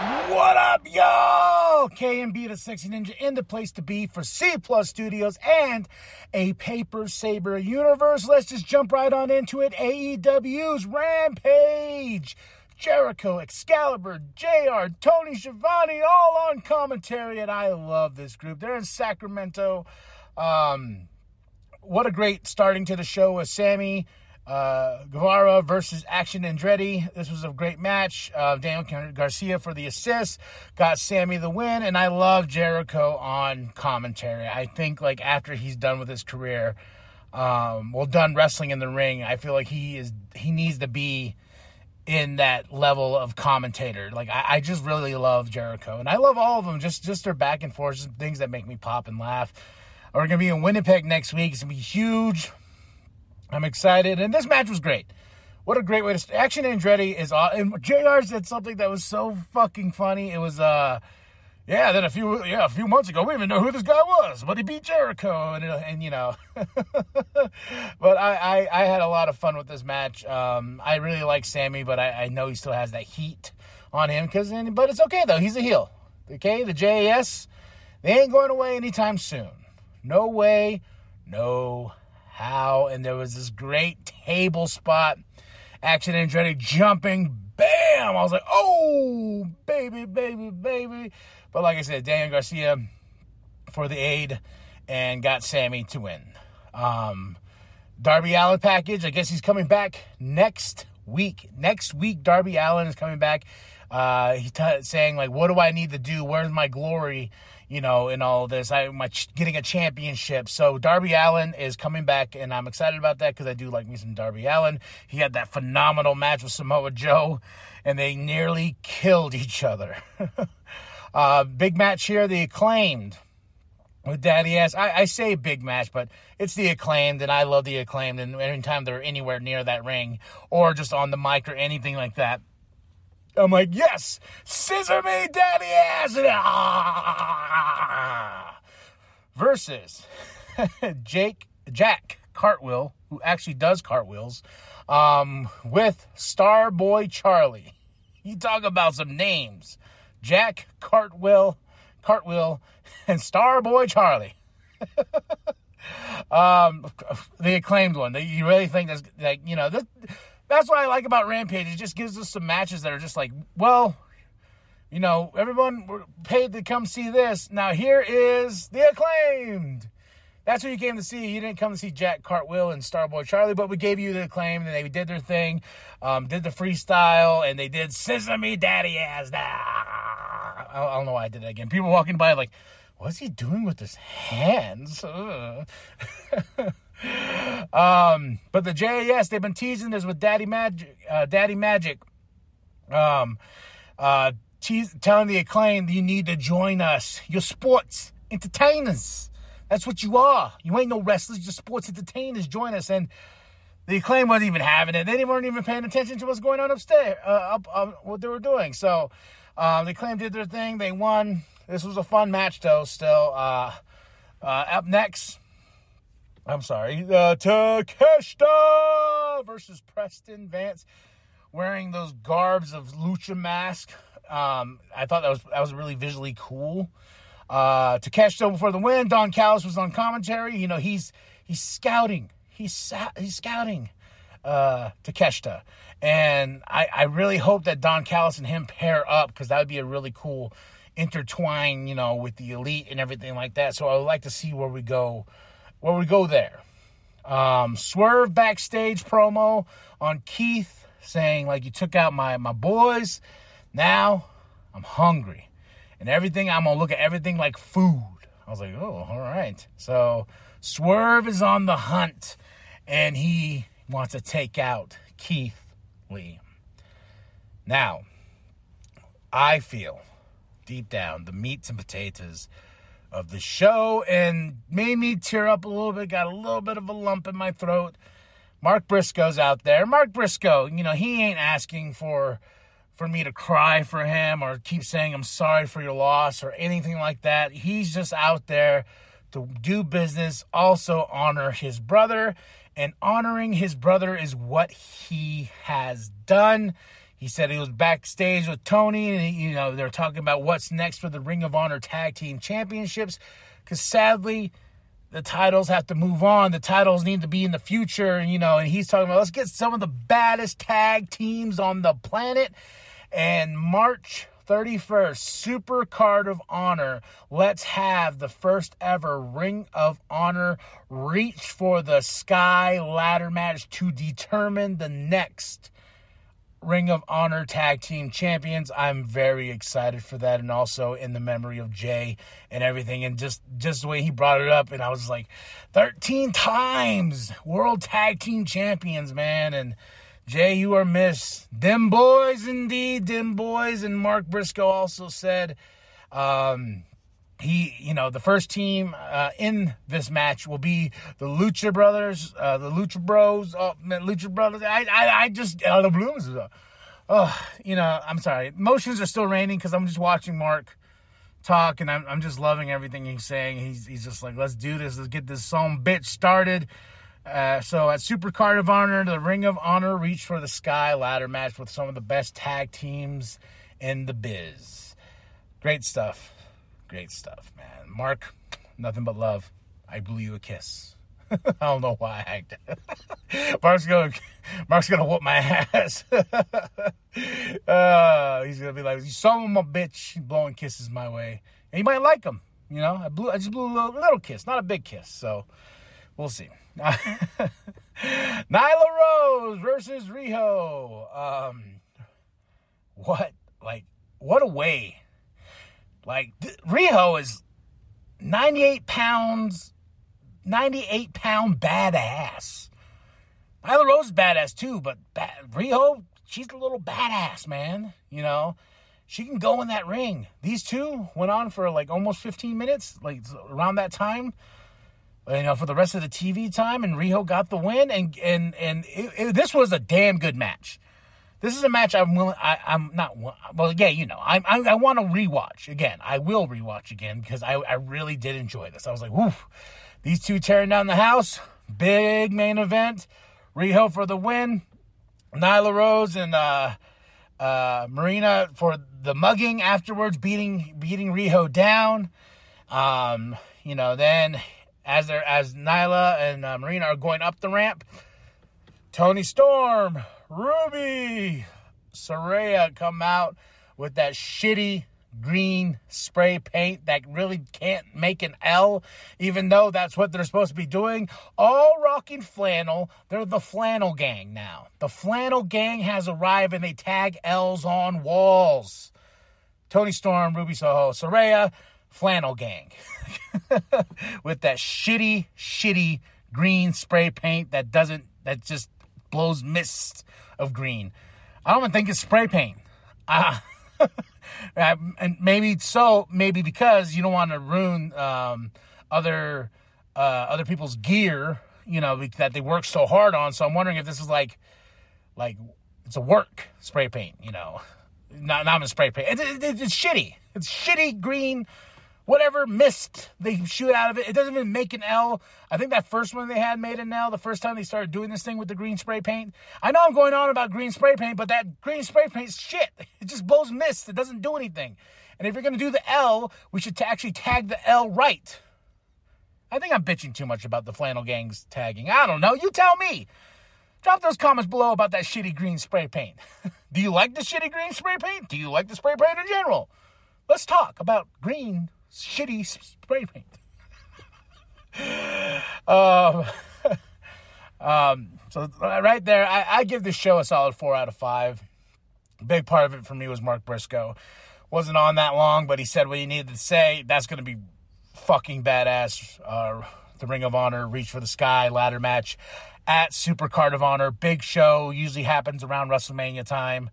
What up, y'all? KMB the Sexy Ninja in the place to be for C Plus Studios and a Paper Saber universe. Let's just jump right on into it. AEW's Rampage. Jericho, Excalibur, JR, Tony Schiavone, all on commentary, and I love this group. They're in Sacramento. Um, what a great starting to the show with Sammy uh, Guevara versus Action Andretti. This was a great match. Uh, Daniel Garcia for the assist, got Sammy the win, and I love Jericho on commentary. I think like after he's done with his career, um, well, done wrestling in the ring, I feel like he is he needs to be in that level of commentator. Like I, I just really love Jericho, and I love all of them. Just just their back and forth, things that make me pop and laugh. We're gonna be in Winnipeg next week. It's gonna be huge. I'm excited, and this match was great. What a great way to start. Action Andretti is and Jr. said something that was so fucking funny. It was uh yeah, then a few yeah, a few months ago, we didn't even know who this guy was, but he beat Jericho, and, and you know. but I, I, I had a lot of fun with this match. Um, I really like Sammy, but I, I know he still has that heat on him. Cause but it's okay though. He's a heel. Okay, the JAS, they ain't going away anytime soon. No way, no how. And there was this great table spot. Action Andretti jumping, bam! I was like, oh, baby, baby, baby. But like I said, Daniel Garcia for the aid and got Sammy to win. Um, Darby Allin package. I guess he's coming back next week. Next week, Darby Allin is coming back. Uh, he's t- saying like, "What do I need to do? Where's my glory?" You know, in all this, I'm ch- getting a championship. So Darby Allin is coming back, and I'm excited about that because I do like me some Darby Allin. He had that phenomenal match with Samoa Joe, and they nearly killed each other. uh, big match here, the acclaimed with Daddy Ass. I, I, say big match, but it's the acclaimed, and I love the acclaimed. And anytime they're anywhere near that ring or just on the mic or anything like that, I'm like, yes, scissor me, Daddy Ass. Ah! Versus Jake Jack Cartwheel, who actually does cartwheels, um, with Starboy Charlie. You talk about some names. Jack Cartwheel, Cartwheel, and Starboy Charlie. um, the acclaimed one. You really think that's like you know this, that's what I like about Rampage. It just gives us some matches that are just like, well, you know, everyone paid to come see this. Now here is the acclaimed. That's who you came to see. You didn't come to see Jack Cartwheel and Starboy Charlie, but we gave you the acclaim, and they did their thing, um, did the freestyle, and they did Scissor me Daddy ass. Ah, I don't know why I did it again. People walking by like, what's he doing with his hands? um, but the JAS, they've been teasing this with Daddy Magic, uh, Daddy Magic, um, uh, telling the acclaim you need to join us. You're sports entertainers. That's what you are. You ain't no wrestlers, you're sports entertainers. Join us. And the acclaim wasn't even having it. They weren't even paying attention to what's going on upstairs, uh, up, uh, what they were doing. So um, the acclaim did their thing. They won. This was a fun match, though. Still, uh, uh, up next, I'm sorry, uh, Takeshita versus Preston Vance, wearing those garbs of lucha mask. Um, I thought that was that was really visually cool. Uh, Takeshita for the win. Don Callis was on commentary. You know, he's he's scouting. He's he's scouting uh, Takeshita. And I, I really hope that Don Callis and him pair up because that would be a really cool intertwine, you know, with the elite and everything like that. So I would like to see where we go, where we go there. Um, Swerve backstage promo on Keith saying like you took out my my boys. Now I'm hungry and everything. I'm gonna look at everything like food. I was like, oh, all right. So Swerve is on the hunt, and he wants to take out Keith Lee. Now, I feel deep down the meats and potatoes of the show and made me tear up a little bit, got a little bit of a lump in my throat. Mark Briscoe's out there. Mark Briscoe, you know, he ain't asking for for me to cry for him or keep saying I'm sorry for your loss or anything like that. He's just out there to do business, also honor his brother, and honoring his brother is what he has done. He said he was backstage with Tony, and you know they're talking about what's next for the Ring of Honor Tag Team Championships. Because sadly, the titles have to move on. The titles need to be in the future, and you know. And he's talking about let's get some of the baddest tag teams on the planet and March 31st, Super Card of Honor. Let's have the first ever Ring of Honor reach for the sky ladder match to determine the next Ring of Honor Tag Team Champions. I'm very excited for that, and also in the memory of Jay and everything, and just just the way he brought it up, and I was like, 13 times World Tag Team Champions, man, and Jay, you are missed. Them boys, indeed, them boys. And Mark Briscoe also said, um, he, you know, the first team uh, in this match will be the Lucha Brothers, uh, the Lucha Bros, oh, Lucha Brothers. I, I, I just, uh, the Blooms. Uh, oh, you know, I'm sorry. Emotions are still raining because I'm just watching Mark talk and I'm, I'm just loving everything he's saying. He's, he's just like, let's do this. Let's get this song bitch started. Uh, so at Super Card of Honor, the Ring of Honor reached for the sky ladder match with some of the best tag teams in the biz. Great stuff. Great stuff, man. Mark, nothing but love. I blew you a kiss. I don't know why I acted. Mark's gonna Mark's gonna whoop my ass. uh, he's gonna be like, "You saw him, a bitch, blowing kisses my way." And you might like him, you know. I blew, I just blew a little, little kiss, not a big kiss. So we'll see. Nyla Rose versus Riho. Um, what? Like, what a way. Like, th- Riho is 98 pounds, 98 pound badass. Nyla Rose is badass too, but ba- Riho, she's a little badass, man. You know, she can go in that ring. These two went on for like almost 15 minutes, like around that time you know, for the rest of the TV time, and Riho got the win, and and and it, it, this was a damn good match. This is a match I'm willing. I, am not. Well, yeah, you know, I I, I want to rewatch again. I will rewatch again because I I really did enjoy this. I was like, woof, these two tearing down the house. Big main event. Riho for the win. Nyla Rose and uh, uh, Marina for the mugging afterwards, beating beating Riho down. Um, you know, then as they're as Nyla and uh, Marina are going up the ramp. Toni Storm, Ruby, Saraya come out with that shitty green spray paint that really can't make an L, even though that's what they're supposed to be doing. All rocking flannel. They're the flannel gang now. The flannel gang has arrived and they tag L's on walls. Toni Storm, Ruby Soho, Saraya, flannel gang with that shitty, shitty green spray paint that doesn't, that just blows mist of green. I don't even think it's spray paint. Uh, and maybe so, maybe because you don't want to ruin um, other uh, other people's gear, you know, that they work so hard on. So I'm wondering if this is like, like it's a work spray paint, you know, not not a spray paint. It, it, it's shitty. It's shitty green whatever mist they shoot out of it. It doesn't even make an L. I think that first one they had made an L the first time they started doing this thing with the green spray paint. I know I'm going on about green spray paint, but that green spray paint's shit. It just blows mist. It doesn't do anything. And if you're going to do the L, we should t- actually tag the L right. I think I'm bitching too much about the flannel gangs tagging. I don't know. You tell me. Drop those comments below about that shitty green spray paint. do you like the shitty green spray paint? Do you like the spray paint in general? Let's talk about green shitty spray paint. um, um, so right there, I, I give this show a solid four out of five. big part of it for me was Mark Briscoe. Wasn't on that long, but he said what he needed to say. That's going to be fucking badass. Uh, the Ring of Honor Reach for the Sky ladder match at Super Card of Honor. Big show. Usually happens around WrestleMania time.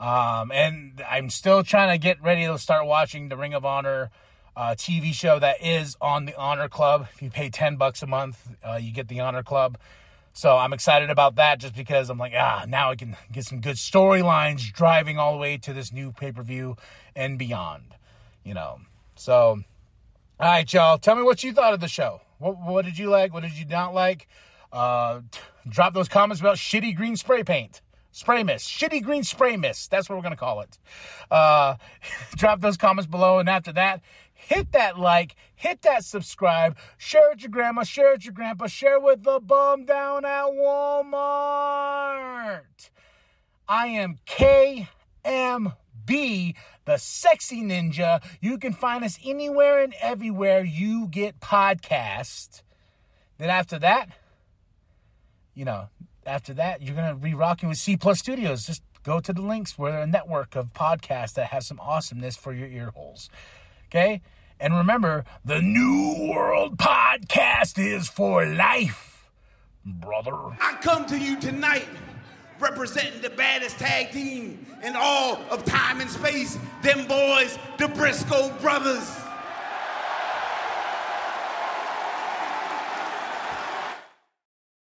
Um, and I'm still trying to get ready to start watching the Ring of Honor uh, TV show that is on the Honor Club. If you pay 10 bucks a month, uh, you get the Honor Club. So I'm excited about that just because I'm like, ah, now I can get some good storylines driving all the way to this new pay per view and beyond, you know. So, all right, y'all, tell me what you thought of the show. What, what did you like? What did you not like? Uh, t- drop those comments about shitty green spray paint. Spray mist. Shitty green spray mist. That's what we're going to call it. Uh, drop those comments below. And after that, hit that like, hit that subscribe, share with your grandma, share with your grandpa, share with the bum down at Walmart. I am KMB, the sexy ninja. You can find us anywhere and everywhere you get podcasts. Then after that, you know, after that, you're gonna be rocking with C Plus Studios. Just go to the links. We're a network of podcasts that have some awesomeness for your ear holes. Okay? And remember, the New World Podcast is for life, brother. I come to you tonight representing the baddest tag team in all of time and space. Them boys, the Briscoe brothers.